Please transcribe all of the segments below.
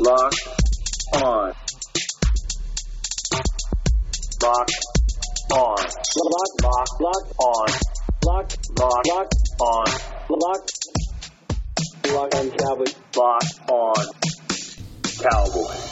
Locked on. Locked on. Locked, locked, locked on. Locked, locked, locked on. Locked, locked on Cowboys. Locked on Cowboys.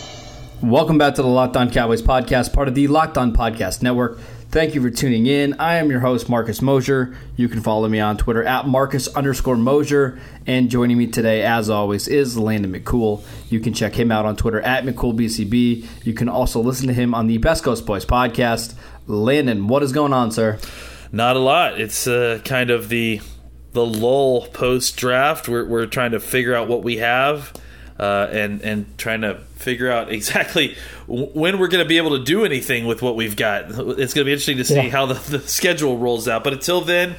Welcome back to the Locked On Cowboys podcast, part of the Locked On Podcast Network. Thank you for tuning in. I am your host, Marcus Mosher. You can follow me on Twitter at Marcus underscore Mosher. And joining me today, as always, is Landon McCool. You can check him out on Twitter at McCoolBCB. You can also listen to him on the Best Coast Boys podcast. Landon, what is going on, sir? Not a lot. It's uh, kind of the the lull post draft. We're, we're trying to figure out what we have uh, and and trying to figure out exactly when we're going to be able to do anything with what we've got. It's going to be interesting to see yeah. how the, the, schedule rolls out. But until then,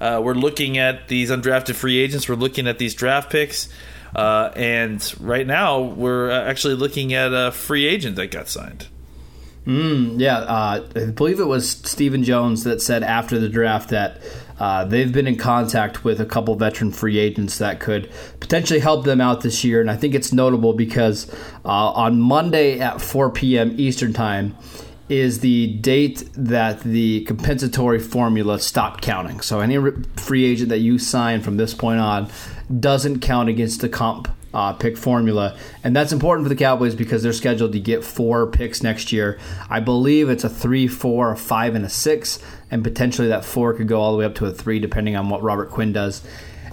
uh, we're looking at these undrafted free agents. We're looking at these draft picks. Uh, and right now, we're actually looking at a free agent that got signed. Mm, yeah, uh, I believe it was Stephen Jones that said after the draft that uh, they've been in contact with a couple veteran free agents that could potentially help them out this year. And I think it's notable because uh, on Monday at 4 p.m. Eastern Time is the date that the compensatory formula stopped counting. So any free agent that you sign from this point on doesn't count against the comp uh, pick formula. And that's important for the Cowboys because they're scheduled to get four picks next year. I believe it's a three, four, a five, and a six. And potentially that four could go all the way up to a three, depending on what Robert Quinn does.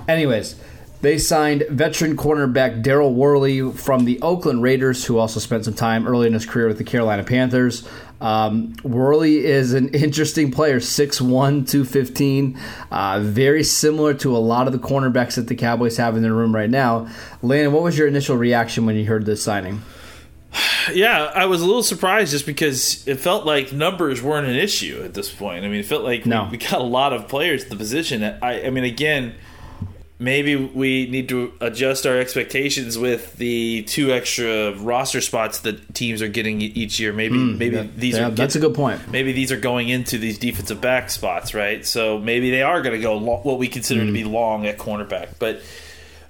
Anyways, they signed veteran cornerback Daryl Worley from the Oakland Raiders, who also spent some time early in his career with the Carolina Panthers. Um, Worley is an interesting player, 6'1, 215, uh, very similar to a lot of the cornerbacks that the Cowboys have in their room right now. Landon, what was your initial reaction when you heard this signing? Yeah, I was a little surprised just because it felt like numbers weren't an issue at this point. I mean, it felt like no. we, we got a lot of players at the position. I, I mean, again, maybe we need to adjust our expectations with the two extra roster spots that teams are getting each year. Maybe mm, maybe these yeah, are that's a good point. Maybe these are going into these defensive back spots, right? So maybe they are going to go what we consider mm. to be hmm. long at cornerback. But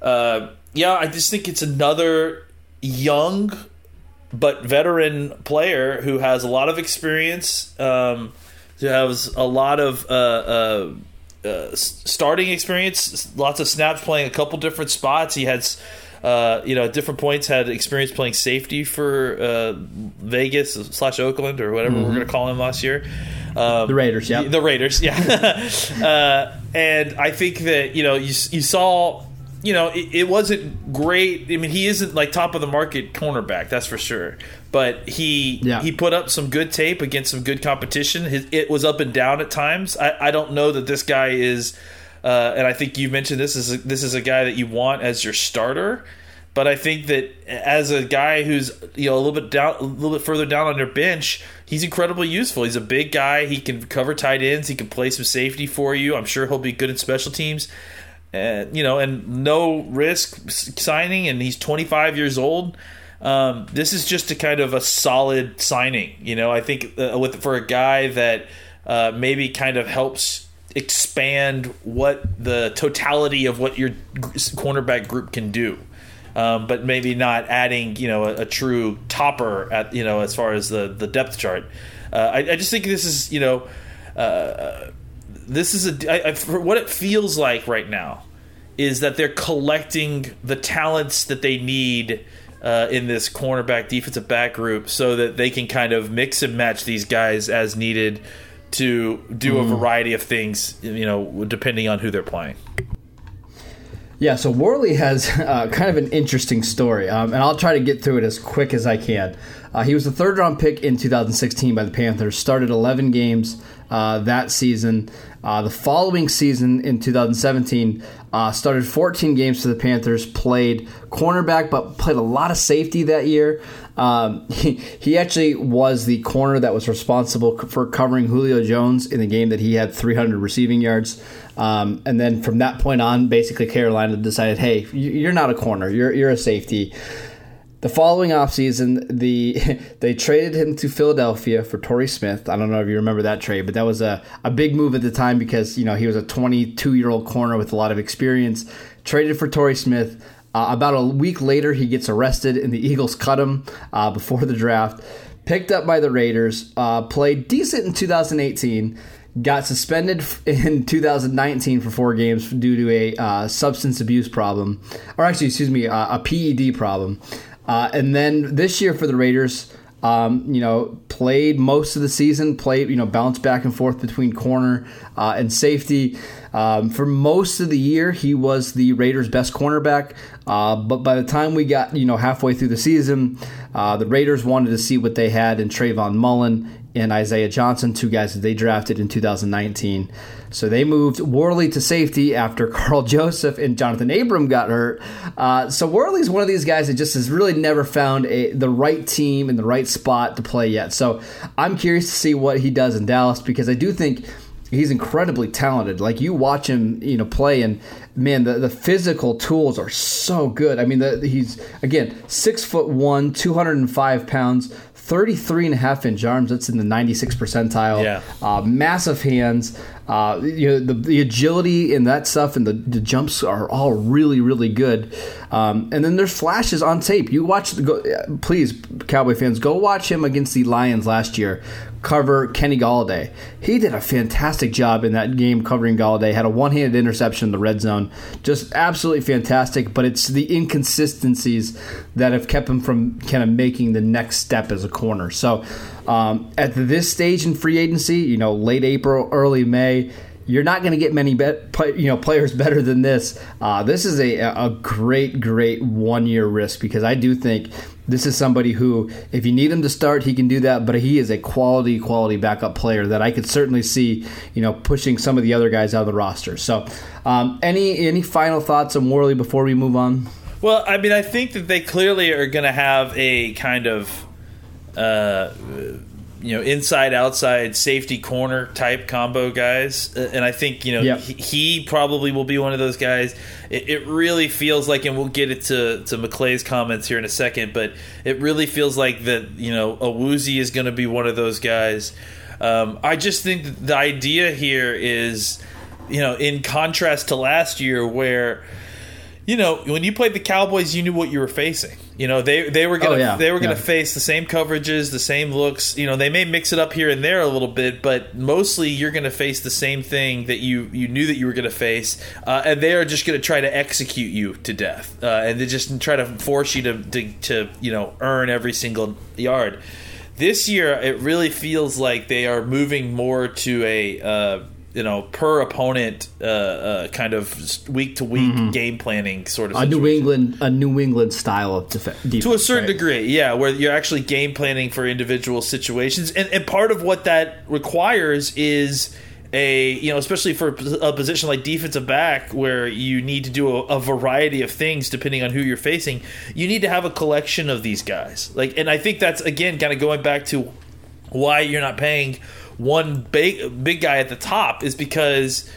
uh, yeah, I just think it's another young but veteran player who has a lot of experience. Um, who has a lot of uh, uh, uh, starting experience, lots of snaps playing a couple different spots. He had, uh, you know, at different points had experience playing safety for uh, Vegas slash Oakland or whatever mm-hmm. we're going to call him last year. Um, the Raiders, yeah, the Raiders, yeah. Uh, and I think that you know you you saw you know, it, it, wasn't great. I mean, he isn't like top of the market cornerback, that's for sure. But he yeah. he put up some good tape against some good competition. His, it was up and down at times. I, I don't know that this guy is, uh, and I think you mentioned this is a, this is a guy that you want as your starter. But I think that as a guy who's you know a little bit down, a little bit further down on your bench, he's incredibly useful. He's a big guy. He can cover tight ends. He can play some safety for you. I'm sure he'll be good in special teams you know, and no risk signing, and he's 25 years old. Um, this is just a kind of a solid signing. You know, I think uh, with for a guy that uh, maybe kind of helps expand what the totality of what your cornerback group can do. Um, but maybe not adding, you know, a, a, true topper at, you know, as far as the, the depth chart. Uh, I, I, just think this is, you know, uh, this is a I, I, for what it feels like right now is that they're collecting the talents that they need uh, in this cornerback defensive back group so that they can kind of mix and match these guys as needed to do mm. a variety of things you know depending on who they're playing yeah, so Worley has uh, kind of an interesting story, um, and I'll try to get through it as quick as I can. Uh, he was the third round pick in 2016 by the Panthers, started 11 games uh, that season. Uh, the following season in 2017, uh, started 14 games for the Panthers, played cornerback, but played a lot of safety that year. Um, he, he actually was the corner that was responsible for covering Julio Jones in the game that he had 300 receiving yards. Um, and then from that point on, basically Carolina decided, hey, you're not a corner, you're, you're a safety. The following offseason, the they traded him to Philadelphia for Torrey Smith. I don't know if you remember that trade, but that was a, a big move at the time because you know he was a 22 year old corner with a lot of experience. Traded for Torrey Smith. Uh, about a week later, he gets arrested, and the Eagles cut him uh, before the draft. Picked up by the Raiders, uh, played decent in 2018 got suspended in 2019 for four games due to a uh, substance abuse problem, or actually, excuse me, uh, a PED problem. Uh, and then this year for the Raiders, um, you know, played most of the season, played, you know, bounced back and forth between corner uh, and safety. Um, for most of the year, he was the Raiders' best cornerback. Uh, but by the time we got, you know, halfway through the season, uh, the Raiders wanted to see what they had in Trayvon Mullen and Isaiah Johnson, two guys that they drafted in 2019. So they moved Worley to safety after Karl Joseph and Jonathan Abram got hurt. Uh, so Worley's one of these guys that just has really never found a, the right team and the right spot to play yet. So I'm curious to see what he does in Dallas because I do think he's incredibly talented. Like you watch him, you know, play and man, the, the physical tools are so good. I mean, the, he's again six foot one, two hundred and five pounds, 33 and a half inch arms. That's in the 96 percentile. Yeah. Uh, massive hands. Uh, you know, the, the agility and that stuff and the, the jumps are all really, really good. Um, and then there's flashes on tape. You watch, the, go, please, Cowboy fans, go watch him against the Lions last year cover Kenny Golladay. He did a fantastic job in that game covering Golladay. Had a one-handed interception in the red zone. Just absolutely fantastic. But it's the inconsistencies that have kept him from kind of making the next step as a corner. So um, at this stage in free agency, you know, late April, early May you're not going to get many you know players better than this. Uh, this is a, a great, great one year risk because I do think this is somebody who, if you need him to start, he can do that. But he is a quality, quality backup player that I could certainly see, you know, pushing some of the other guys out of the roster. So, um, any any final thoughts on Worley before we move on? Well, I mean, I think that they clearly are going to have a kind of. Uh, you know inside outside safety corner type combo guys uh, and i think you know yep. he, he, probably will be one of those guys it, it, really feels like and we'll get it to, to mcclay's comments here in a second but it really feels like that you know Awuzie is going to be one of those guys um, i just think the idea here is you know in contrast to last year where you know, when you played the Cowboys, you knew what you were facing. You know, they they were gonna oh, yeah. they were gonna yeah. face the same coverages, the same looks. You know, they may mix it up here and there a little bit, but mostly you're gonna face the same thing that you you knew that you were gonna face, uh, and they are just gonna try to execute you to death, uh, and they just try to force you to, to to you know earn every single yard. This year, it really feels like they are moving more to a uh, you know per opponent uh, uh, kind of week to week game planning sort of a situation. New England a New England style of def- defense to a certain right? degree, yeah, where you're actually game planning for individual situations, and, and part of what that requires is a you know especially for a position like defensive back where you need to do a, a, variety of things depending on who you're facing you need to have a collection of these guys like and i think that's again kind of going back to why you're not paying one big big guy at the top is because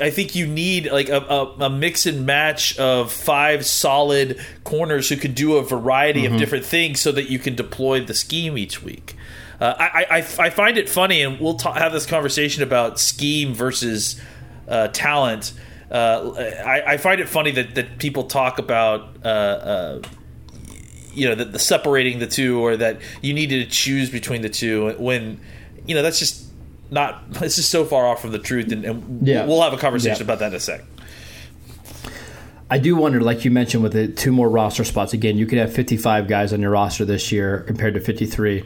I think you need like a, a, a, mix and match of five solid corners who could do a variety mm-hmm. of different things so that you can deploy the scheme each week. Uh, I, I, I, find it funny, and we'll ta- have this conversation about scheme versus uh, talent. Uh, I, I, find it funny that, that people talk about uh, uh, you know the, the separating the two, or that you need to choose between the two when you know that's just not it's just so far off from the truth and, and yeah. we'll have a conversation yeah. about that in a sec I do wonder, like you mentioned, with the two more roster spots. Again, you could have 55 guys on your roster this year compared to 53.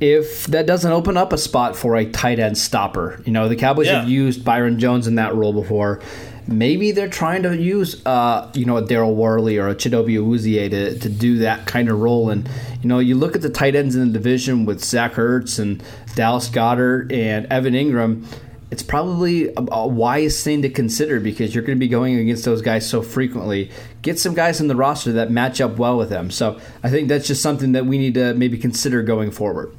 If that doesn't open up a spot for a tight end stopper, you know the Cowboys yeah. have used Byron Jones in that role before maybe they're trying to use uh, you know a Daryl Worley or a Chidobe Awuzie to, to do that kind of role. And you know you look at the tight ends in the division with Zach Ertz and Dallas Goedert and Evan Engram. It's probably a, a wise thing to consider because you're going to be going against those guys so frequently. Get some guys in the roster that match up well with them. So I think that's just something that we need to maybe consider going forward.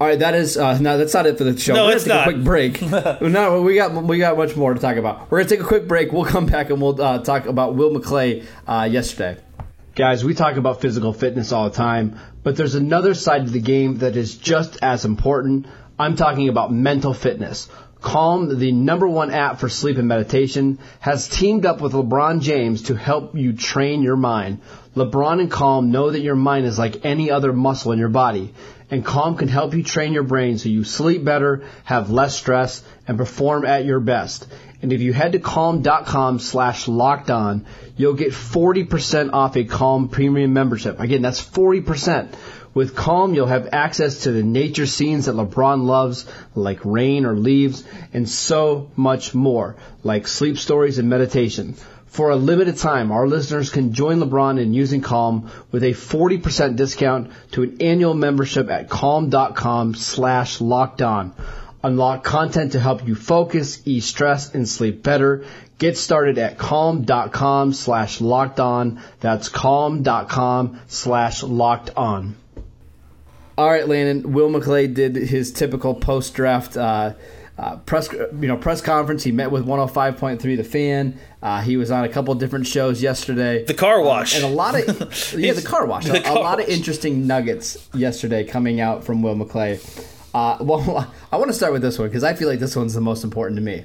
All right, that is uh, no, that's not it for the show. No, We're it's gonna take not. a quick break. no, we got we got much more to talk about. We're gonna take a quick break. We'll come back and we'll uh, talk about Will McClay uh, yesterday. Guys, we talk about physical fitness all the time, but there's another side of the game that is just as important. I'm talking about mental fitness. Calm, the number one app for sleep and meditation, has teamed up with LeBron James to help you train your mind. LeBron and Calm know that your mind is like any other muscle in your body, and Calm can help you train your brain so you sleep better, have less stress, and perform at your best. And if you head to calm.com slash locked on, you'll get 40% off a Calm premium membership. Again, that's 40%. With Calm, you'll have access to the nature scenes that LeBron loves, like rain or leaves, and so much more, like sleep stories and meditation. For a limited time, our listeners can join LeBron in using Calm with a 40% discount to an annual membership at calm.com slash locked on. Unlock content to help you focus, ease stress, and sleep better. Get started at calm.com slash locked on. That's calm.com slash locked on. All right, Landon. Will McClay did his typical post draft uh, uh, press, you know, press conference. He met with 105.3 The Fan. Uh, he was on a couple different shows yesterday. The car wash and a lot of yeah, the car wash. The a, car lot wash. of interesting nuggets yesterday coming out from Will McClay. Uh, well, I want to start with this one because I feel like this one's the most important to me.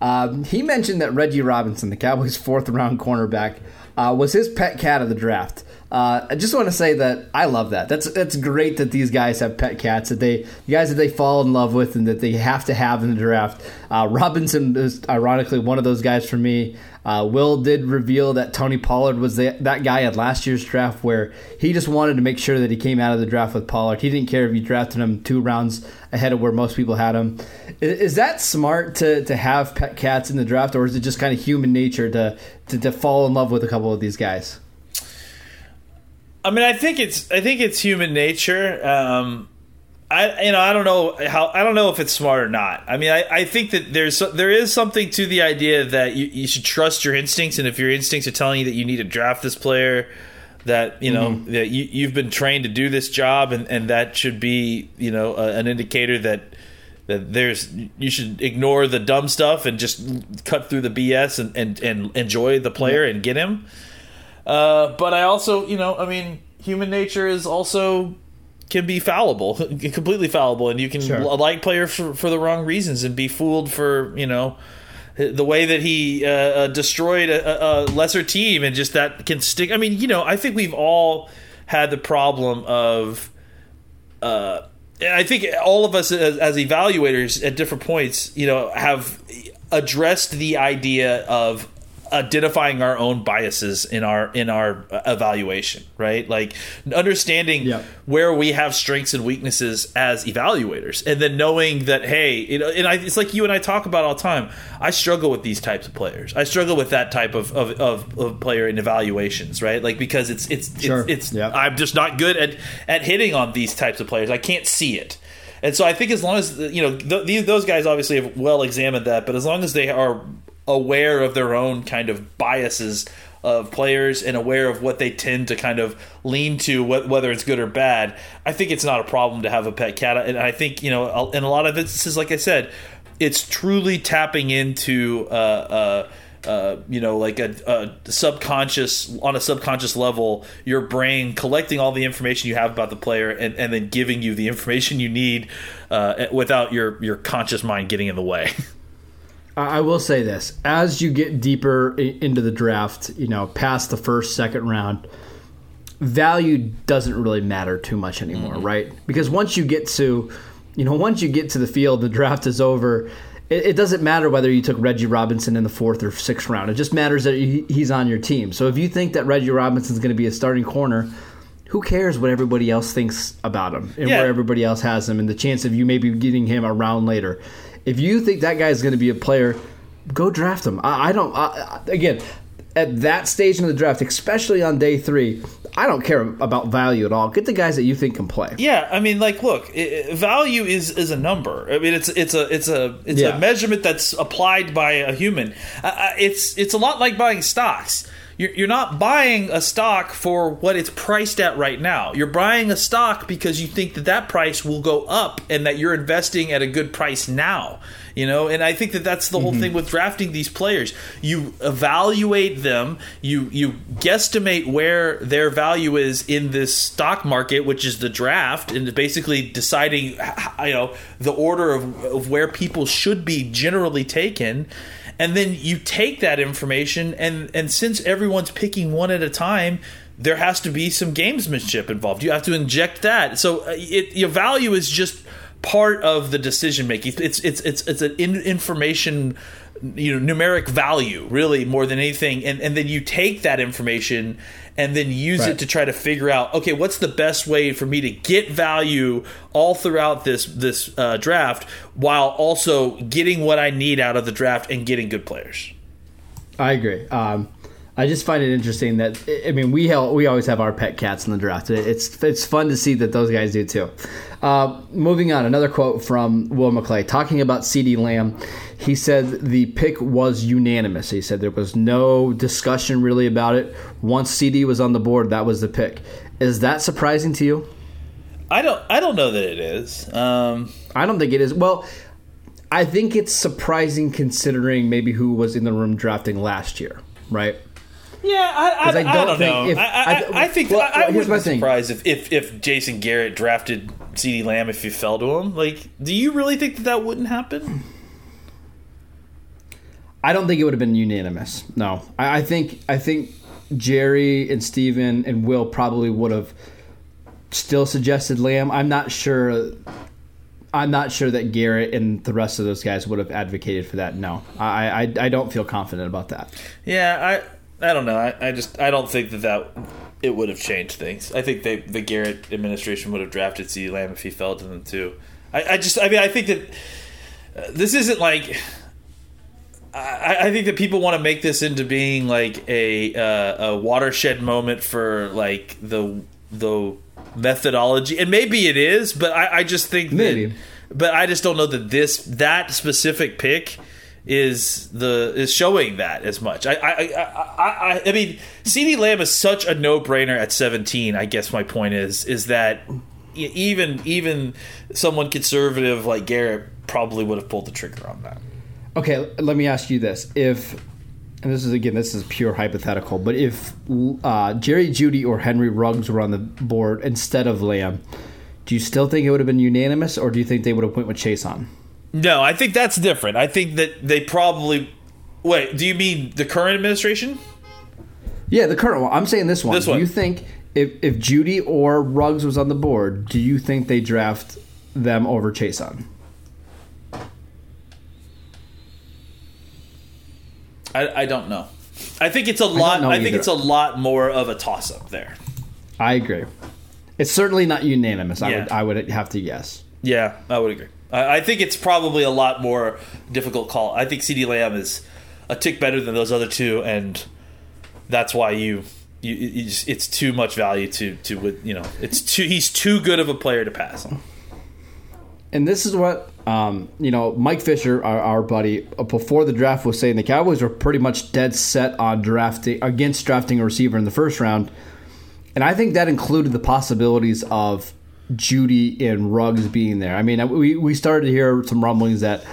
Um, he mentioned that Reggie Robinson, the Cowboys' fourth round cornerback, uh, was his pet cat of the draft. Uh, I just want to say that I love that. That's that's great that these guys have pet cats that they the guys that they fall in love with and that they have to have in the draft. Uh, Robinson is ironically one of those guys for me. Uh, Will did reveal that Tony Pollard was the, that guy at last year's draft where he just wanted to make sure that he came out of the draft with Pollard. He didn't care if you drafted him two rounds ahead of where most people had him. Is, is that smart to, to have pet cats in the draft, or is it just kind of human nature to, to, to fall in love with a couple of these guys? I mean, I think it's I think it's human nature. Um, I you know I don't know how I don't know if it's smart or not. I mean, I, I think that there's there is something to the idea that you, you should trust your instincts, and if your instincts are telling you that you need to draft this player, that you know mm-hmm. that you, you've been trained to do this job, and, and that should be you know a, an indicator that that there's you should ignore the dumb stuff and just cut through the BS and and, and enjoy the player and get him. Uh, but I also, you know, I mean, human nature is also can be fallible, completely fallible, and you can sure. like player for, for the wrong reasons and be fooled for you know the way that he uh, uh, destroyed a, a, lesser team and just that can stick. I mean, you know, I think we've all had the problem of. Uh, I think all of us as, as evaluators at different points, you know, have addressed the idea of identifying our own biases in our in our uh, evaluation right like understanding yep. where we have strengths and weaknesses as evaluators and then knowing that hey you know and I, it's like you and i talk about all the time i struggle with these types of players i struggle with that type of of, of, of player in evaluations right like because it's it's sure. it's, it's yep. i'm just not good at at hitting on these types of players i can't see it and so I think as long as you know th- those guys obviously have well examined that, but as long as they are aware of their own kind of biases of players and aware of what they tend to kind of lean to, whether it's good or bad. I think it's not a problem to have a pet cat, and I think you know, in a lot of instances, like I said, it's truly tapping into. Uh, uh, uh, you know, like a, a, subconscious on a subconscious level, your brain collecting all the information you have about the player and, and then giving you the information you need uh, without your your conscious mind getting in the way. I will say this: as you get deeper into the draft, you know, past the first, second round, value doesn't really matter too much anymore, mm-hmm. right? Because once you get to, you know, once you get to the field, the draft is over. It, it, doesn't matter whether you took Reggie Robinson in the fourth or sixth round. It just matters that he's on your team. So if you think that Reggie Robinson is going to be a starting corner, who cares what everybody else thinks about him and yeah. where everybody else has him, and the chance of you maybe getting him a round later? If you think that guy is going to be a player, go draft him. I, I don't. I, again, at that stage in the draft, especially on day three, I don't care about value at all. Get the guys that you think can play. Yeah, I mean, like, look, it, value is is a number. I mean, it's it's a it's a it's yeah. a measurement that's applied by a human. Uh, it's it's a lot like buying stocks you're, you're not buying a stock for what it's priced at right now. You're buying a stock because you think that that price will go up and that you're investing at a good price now. You know, and I think that that's the whole mm-hmm. thing with drafting these players. You evaluate them, you you guesstimate where their value is in this stock market, which is the draft, and basically deciding, you know, the order of, of where people should be generally taken and then you take that information and and since everyone's picking one at a time there has to be some gamesmanship involved. You have to inject that. So uh, it, your value is just part of the decision making. It's it's it's it's an in, information you know numeric value really more than anything. And and then you take that information and then use Right. it to try to figure out okay what's the best way for me to get value all throughout this this uh, draft while also getting what I need out of the draft and getting good players. I agree. Um, I just find it interesting that I mean we we always have our pet cats in the draft. It's it's fun to see that those guys do too. Uh, moving on, another quote from Will McClay talking about CeeDee Lamb. He said the pick was unanimous. He said there was no discussion really about it. Once CeeDee was on the board, that was the pick. Is that surprising to you? I don't I don't know that it is. Um, I don't think it is. Well, I think it's surprising considering maybe who was in the room drafting last year, right? Yeah, I, I, I I, don't don't think know. if- I, I, I- I think well, I, I here's wouldn't be surprised if, if if Jason Garrett drafted CeeDee Lamb if he fell to him. Like, do you really think that that wouldn't happen? I don't think it would have been unanimous. No, I, I think I think Jerry and Stephen and Will probably would have still suggested Lamb. I'm not sure. I'm not sure that Garrett and the rest of those guys would have advocated for that. No, I I, I don't feel confident about that. Yeah, I I don't know. I, I just I don't think that that it would have changed things. I think they the Garrett administration would have drafted C. Lamb if he fell to them too. I, I just I mean I think that uh, this isn't like. I, I think that people want to make this into being like a uh, a watershed moment for like the the methodology, and maybe it is, but I, I just think Maybe. that, but I just don't know that this that specific pick is the is showing that as much. I I I I, I, mean, CeeDee Lamb is such a no brainer at seventeen. I guess my point is is that even even someone conservative like Garrett probably would have pulled the trigger on that. Okay, let me ask you this: If, and this is again, this is pure hypothetical, but if uh, Jerry Jeudy or Henry Ruggs were on the board instead of Lamb, do you still think it would have been unanimous, or do you think they would have went with Chaisson? No, I think that's different. I think that they probably. Wait, do you mean the current administration? Yeah, the current one. I'm saying this one. This one. do you think if if Jeudy or Ruggs was on the board, do you think they draft them over Chaisson? I, I don't know. I think it's a lot. know I, think either. it's a lot more of a toss up there. I agree. It's certainly not unanimous. I Yeah. would I would have to guess. Yeah, I would agree. I, think it's probably a lot more difficult call. I think CeeDee Lamb is a tick better than those other two, and that's why you. You, you just, it's too much value to to you know it's too he's too good of a player to pass on. And this is what um, you know. Mike Fisher, our, our buddy, uh, before the draft was saying the Cowboys were pretty much dead set on drafting against drafting a receiver in the first round, and I think that included the possibilities of Jeudy and Ruggs being there. I mean, we we started to hear some rumblings that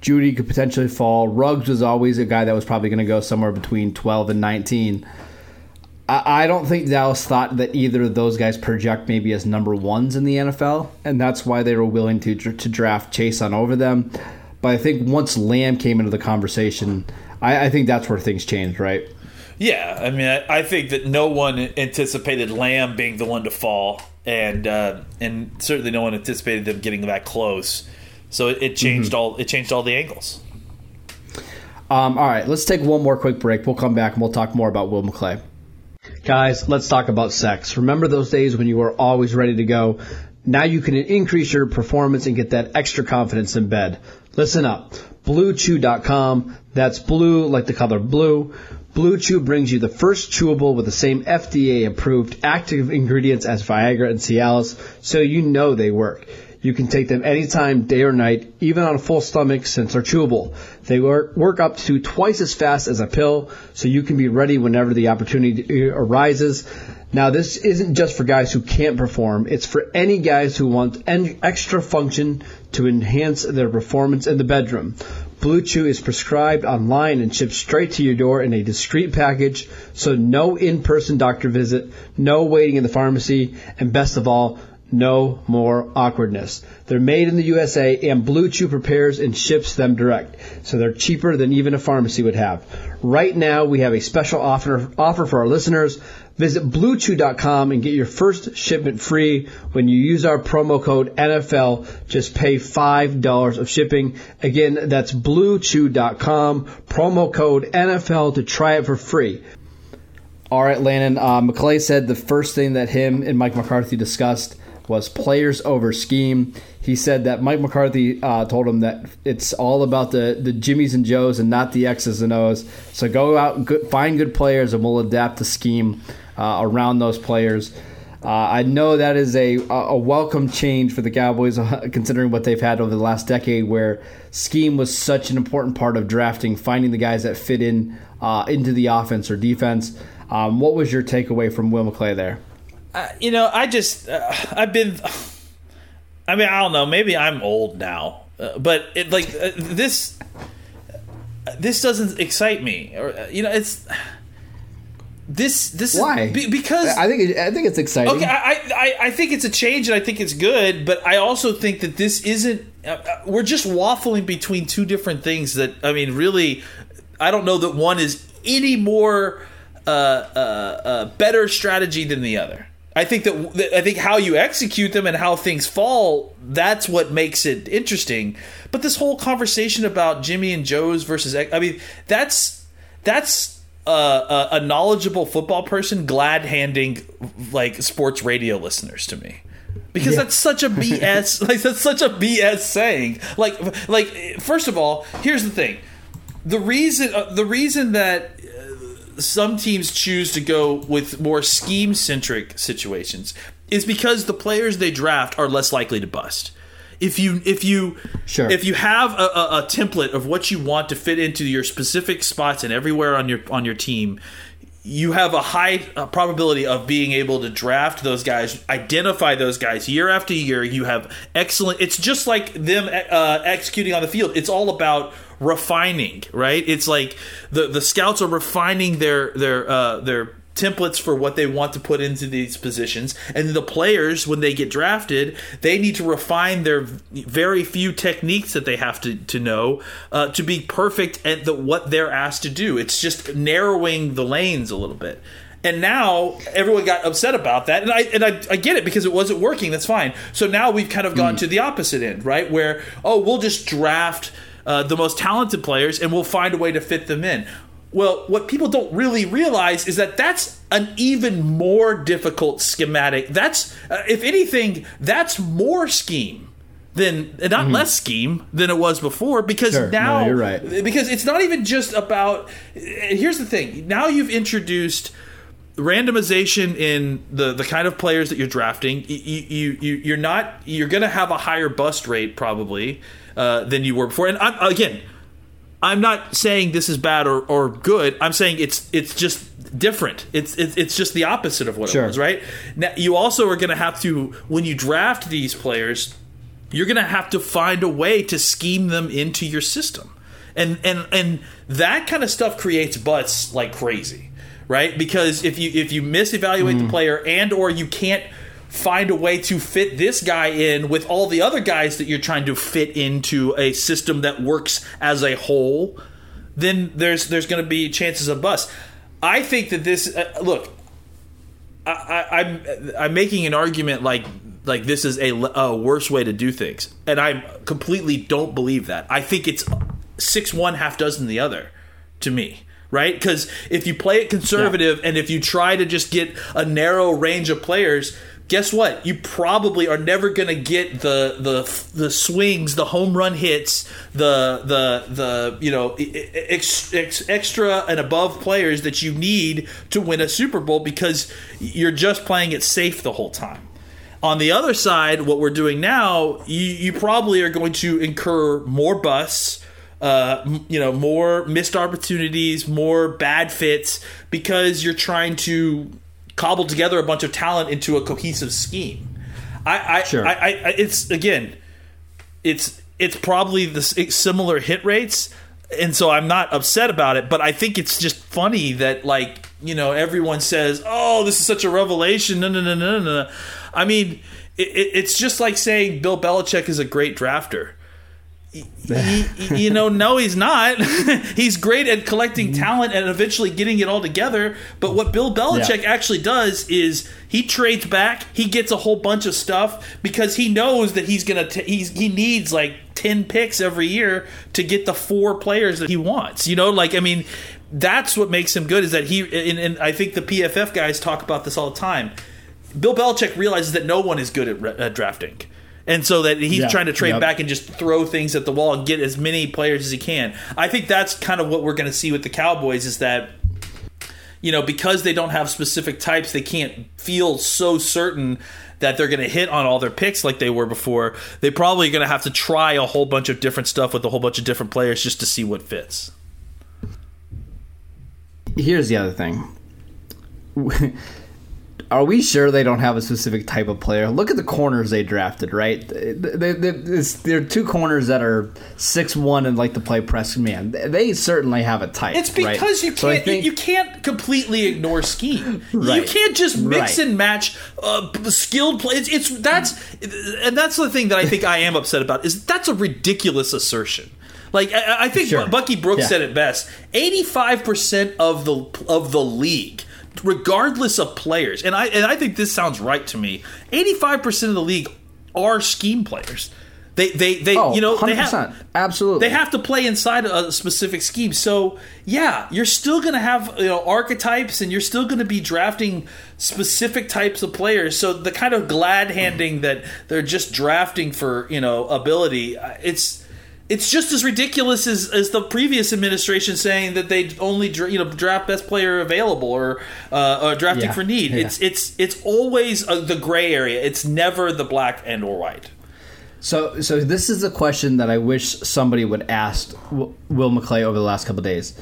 Jeudy could potentially fall. Ruggs was always a guy that was probably going to go somewhere between twelve and nineteen. I I don't think Dallas thought that either of those guys project maybe as number ones in the NFL, and that's why they were willing to to draft Chaisson over them. But I think once Lamb came into the conversation, I, I think that's where things changed, right? Yeah, I mean, I, I think that no one anticipated Lamb being the one to fall, and uh, and certainly no one anticipated them getting that close. So it, it changed all it changed all the angles. Um, all right, let's take one more quick break. We'll come back and we'll talk more about Will McClay. Guys, let's talk about sex. Remember those days when you were always ready to go? Now you can increase your performance and get that extra confidence in bed. Listen up. BlueChew.com. That's blue like the color blue. Blue Chew brings you the first chewable with the same FDA approved active ingredients as Viagra and Cialis, so you know they work. You can take them anytime, day or night, even on a full stomach since they're chewable. They work, up to twice as fast as a pill, so you can be ready whenever the opportunity uh, arises. Now, this isn't just for guys who can't perform. It's for any guys who want extra function to enhance their performance in the bedroom. Blue Chew is prescribed online and shipped straight to your door in a discreet package, so no in-person doctor visit, no waiting in the pharmacy, and best of all, no more awkwardness. They're made in the USA and Blue Chew prepares and ships them direct. So they're cheaper than even a pharmacy would have. Right now we have a special offer, offer for our listeners. Visit bluechew.com and get your first shipment free when you use our promo code NFL. Just pay $5 of shipping. Again, that's bluechew.com, promo code NFL to try it for free. All right, Landon. Uh, McClay said the first thing that him and Mike McCarthy discussed was players over scheme. He said that Mike McCarthy uh, told him that it's all about the, the Jimmies and Joes and not the X's and O's. So go out, good, find good players, and we'll adapt the scheme uh, around those players. Uh, I know that is a a welcome change for the Cowboys, considering what they've had over the last decade, where scheme was such an important part of drafting, finding the guys that fit in uh, into the offense or defense. Um, what was your takeaway from Will McClay there? Uh, you know, I just uh, I've been. I mean, I don't know. Maybe I'm old now, uh, but it like uh, this. This doesn't excite me, or uh, you know, it's this. This why is, be, because I think it, I think it's exciting. Okay, I, I I think it's a change, and I think it's good, but I also think that this isn't. Uh, we're just waffling between two different things. That I mean, really, I don't know that one is any more uh, uh, uh, better strategy than the other. I think that I think how you execute them and how things fall that's what makes it interesting. But this whole conversation about Jimmy and Joe's versus I mean that's that's a, a knowledgeable football person glad handing like sports radio listeners to me because yeah. that's such a BS like that's such a BS saying like like first of all here's the thing the reason uh, the reason that some teams choose to go with more scheme centric situations is because the players they draft are less likely to bust. If you if you sure. if you have a, a, a template of what you want to fit into your specific spots and everywhere on your on your team, you have a high uh, probability of being able to draft those guys, identify those guys year after year. You have excellent. It's just like them uh, executing on the field. It's all about refining, right? It's like the the scouts are refining their their uh, their templates for what they want to put into these positions and the players when they get drafted they need to refine their very few techniques that they have to, to know uh, to be perfect at the, what they're asked to do it's just narrowing the lanes a little bit and now everyone got upset about that, and I and I, I get it because it wasn't working. That's fine. So now we've kind of gone mm. to the opposite end, right? Where oh, we'll just draft uh, the most talented players, and we'll find a way to fit them in. Well, what people don't really realize is that that's an even more difficult schematic. That's, uh, if anything, that's more scheme than not mm-hmm. less scheme than it was before because sure. now no, you're right. because it's not even just about here's the thing now you've introduced randomization in the the kind of players that you're drafting you you, you you're not you're going to have a higher bust rate probably uh, than you were before. And I'm, again, I'm not saying this is bad or, or good. I'm saying it's it's just different. It's it's, it's just the opposite of what sure. it was, right? Now you also are going to have to when you draft these players, you're going to have to find a way to scheme them into your system. And and and that kind of stuff creates butts like crazy, right? Because if you if you misevaluate mm. the player and or you can't find a way to fit this guy in with all the other guys that you're trying to fit into a system that works as a whole, then there's there's going to be chances of bust. I think that this uh, look. I, am I'm, I'm making an argument like like this is a, a worse way to do things, and I completely don't believe that. I think it's six one half dozen the other to me right? Because if you play it conservative yeah. and if you try to just get a narrow range of players, guess what? You probably are never going to get the the the swings, the home run hits, the the the you know ex, ex, extra and above players that you need to win a Super Bowl because you're just playing it safe the whole time. On the other side, what we're doing now, you, you probably are going to incur more busts, uh, you know, more missed opportunities, more bad fits because you're trying to cobble together a bunch of talent into a cohesive scheme. I, I, Sure. I, I, I it's again, it's it's probably the s- similar hit rates and so i'm not upset about it but i think it's just funny that like you know everyone says oh this is such a revelation no no no no no no." i mean it, it's just like saying bill belichick is a great drafter Y- you know, no, he's not. he's great at collecting mm-hmm. talent and eventually getting it all together. But what Bill Belichick Yeah. actually does is he trades back. He gets a whole bunch of stuff because he knows that he's gonna. T- he's he needs like ten picks every year to get the four players that he wants. You know, like I mean, that's what makes him good. Is that he? And, and I think the PFF guys talk about this all the time. Bill Belichick realizes that no one is good at, re- at drafting. And so that he's Yeah. trying to trade Yep. back and just throw things at the wall and get as many players as he can. I think that's kind of what we're going to see with the Cowboys is that you know because they don't have specific types, they can't feel so certain that they're going to hit on all their picks like they were before. They're probably going to have to try a whole bunch of different stuff with a whole bunch of different players just to see what fits. Here's the other thing. Are we sure they don't have a specific type of player? Look at the corners they drafted, right? They, they, they're two corners that are six one and like to play press man. They certainly have a type. It's right? because you can't think- you, can't completely ignore scheme. You can't just mix Right. and match uh, skilled play. It's, it's that's and that's the thing that I think I am upset about is that's a ridiculous assertion. Like I, I think Sure. Bucky Brooks Yeah. said it best. Eighty five percent of the of the league. Regardless of players, and I and I think this sounds right to me. Eighty-five percent of the league are scheme players. They they they Oh, you know 100%. have Absolutely. they have to play inside a specific scheme. So yeah, you're still going to have you know archetypes, and you're still going to be drafting specific types of players. So the kind of glad handing that they're just drafting for you know ability, uh, it's it's just as ridiculous as, as the previous administration saying that they only dra- you know draft best player available or uh, or drafting Yeah, for need. yeah. It's it's it's always uh, the gray area. It's never the black and or white. So, so this is a question that I wish somebody would ask Will McClay over the last couple of days.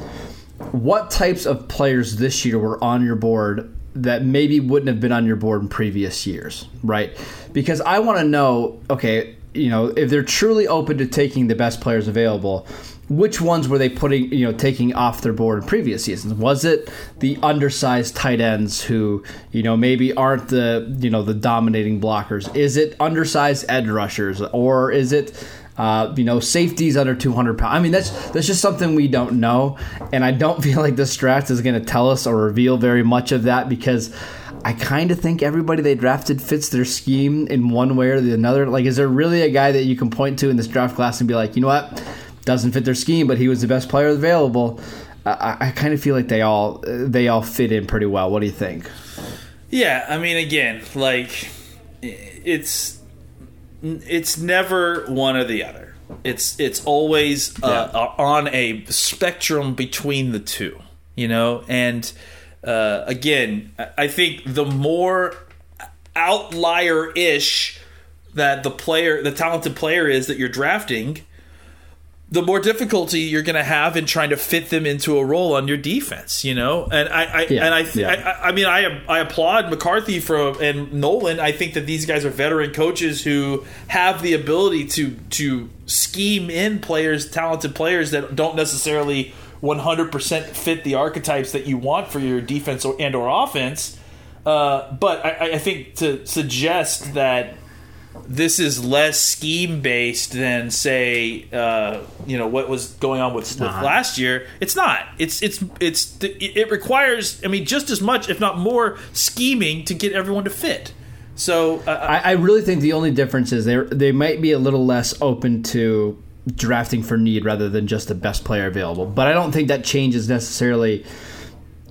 What types of players this year were on your board that maybe wouldn't have been on your board in previous years, right? Because I want to know, okay, you know, if they're truly open to taking the best players available, which ones were they putting, you know, taking off their board in previous seasons? Was it the undersized tight ends who, you know, maybe aren't the, you know, the dominating blockers? Is it undersized edge rushers, or is it, uh, you know, safeties under 200 pounds? I mean, that's that's just something we don't know, and I don't feel like this draft is going to tell us or reveal very much of that because. I kind of think everybody they drafted fits their scheme in one way or the other. Like, is there really a guy that you can point to in this draft class and be like, you know what, doesn't fit their scheme, but he was the best player available? I, I kind of feel like they all they all fit in pretty well. What do you think? Yeah, I mean, again, like it's it's never one or the other. It's it's always uh, Yeah. on a spectrum between the two, you know. And uh, again, I- think the more outlier ish that the player, the talented player is that you're drafting, the more difficulty you're going to have in trying to fit them into a role on your defense, you know. And I, I Yeah, and I, yeah. I, I mean, I, I applaud McCarthy for and Nolan. I think that these guys are veteran coaches who have the ability to to scheme in players, talented players that don't necessarily 100% fit the archetypes that you want for your defense or, and or offense. Uh, but I, I think to suggest that this is less scheme based than say uh, you know what was going on with, with last year it's not. It's it's it's it requires i mean just as much if not more scheming to get everyone to fit. So uh, I, I really think the only difference is they they might be a little less open to drafting for need rather than just the best player available. But I don't think that changes necessarily.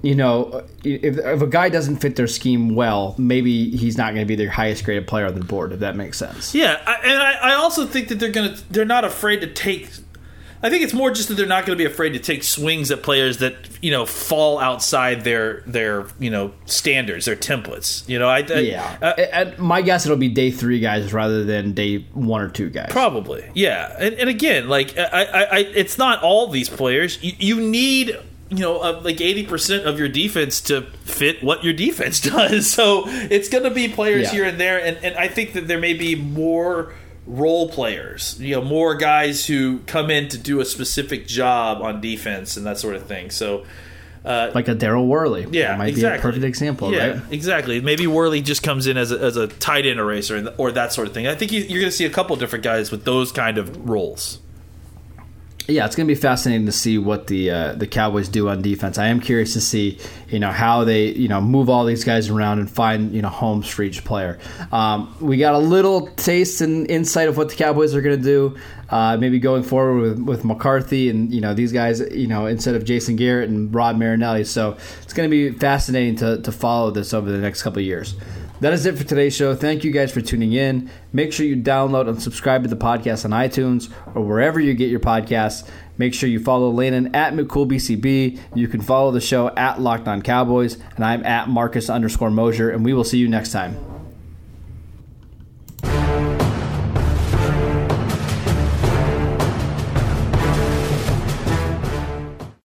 You know, if, if a guy doesn't fit their scheme well, maybe he's not going to be their highest graded player on the board. If that makes sense. Yeah, I, and I, I also think that they're gonna they're not afraid to take. I think it's more just that they're not going to be afraid to take swings at players that you know fall outside their their you know standards, their templates. You know, I, I Yeah, uh, At- my guess it'll be day three guys rather than day one or two guys. Probably, yeah. And, and again, like I, I, I, it's not all these players. You, you need, you know, uh, like eighty percent of your defense to fit what your defense does. So it's going to be players Yeah. here and there, and, and I think that there may be more role players. You know, more guys who come in to do a specific job on defense and that sort of thing. So. Uh, like a Daryl Worley. yeah, that might exactly. be a perfect example, yeah, right? exactly. Maybe Worley just comes in as a, as a tight end eraser or that sort of thing. I think you're going to see a couple different guys with those kind of roles. Yeah, it's going to be fascinating to see what the uh, the Cowboys do on defense. I am curious to see, you know, how they, you know, move all these guys around and find, you know, homes for each player. Um, we got a little taste and insight of what the Cowboys are going to do, uh, maybe going forward with, with McCarthy and you know these guys, you know, instead of Jason Garrett and Rod Marinelli. So it's going to be fascinating to to follow this over the next couple of years. That is it for today's show. Thank you guys for tuning in. Make sure you download and subscribe to the podcast on iTunes or wherever you get your podcasts. Make sure you follow Landon at McCoolBCB. You can follow the show at Locked On Cowboys, and I'm at Marcus underscore Mosher, and we will see you next time.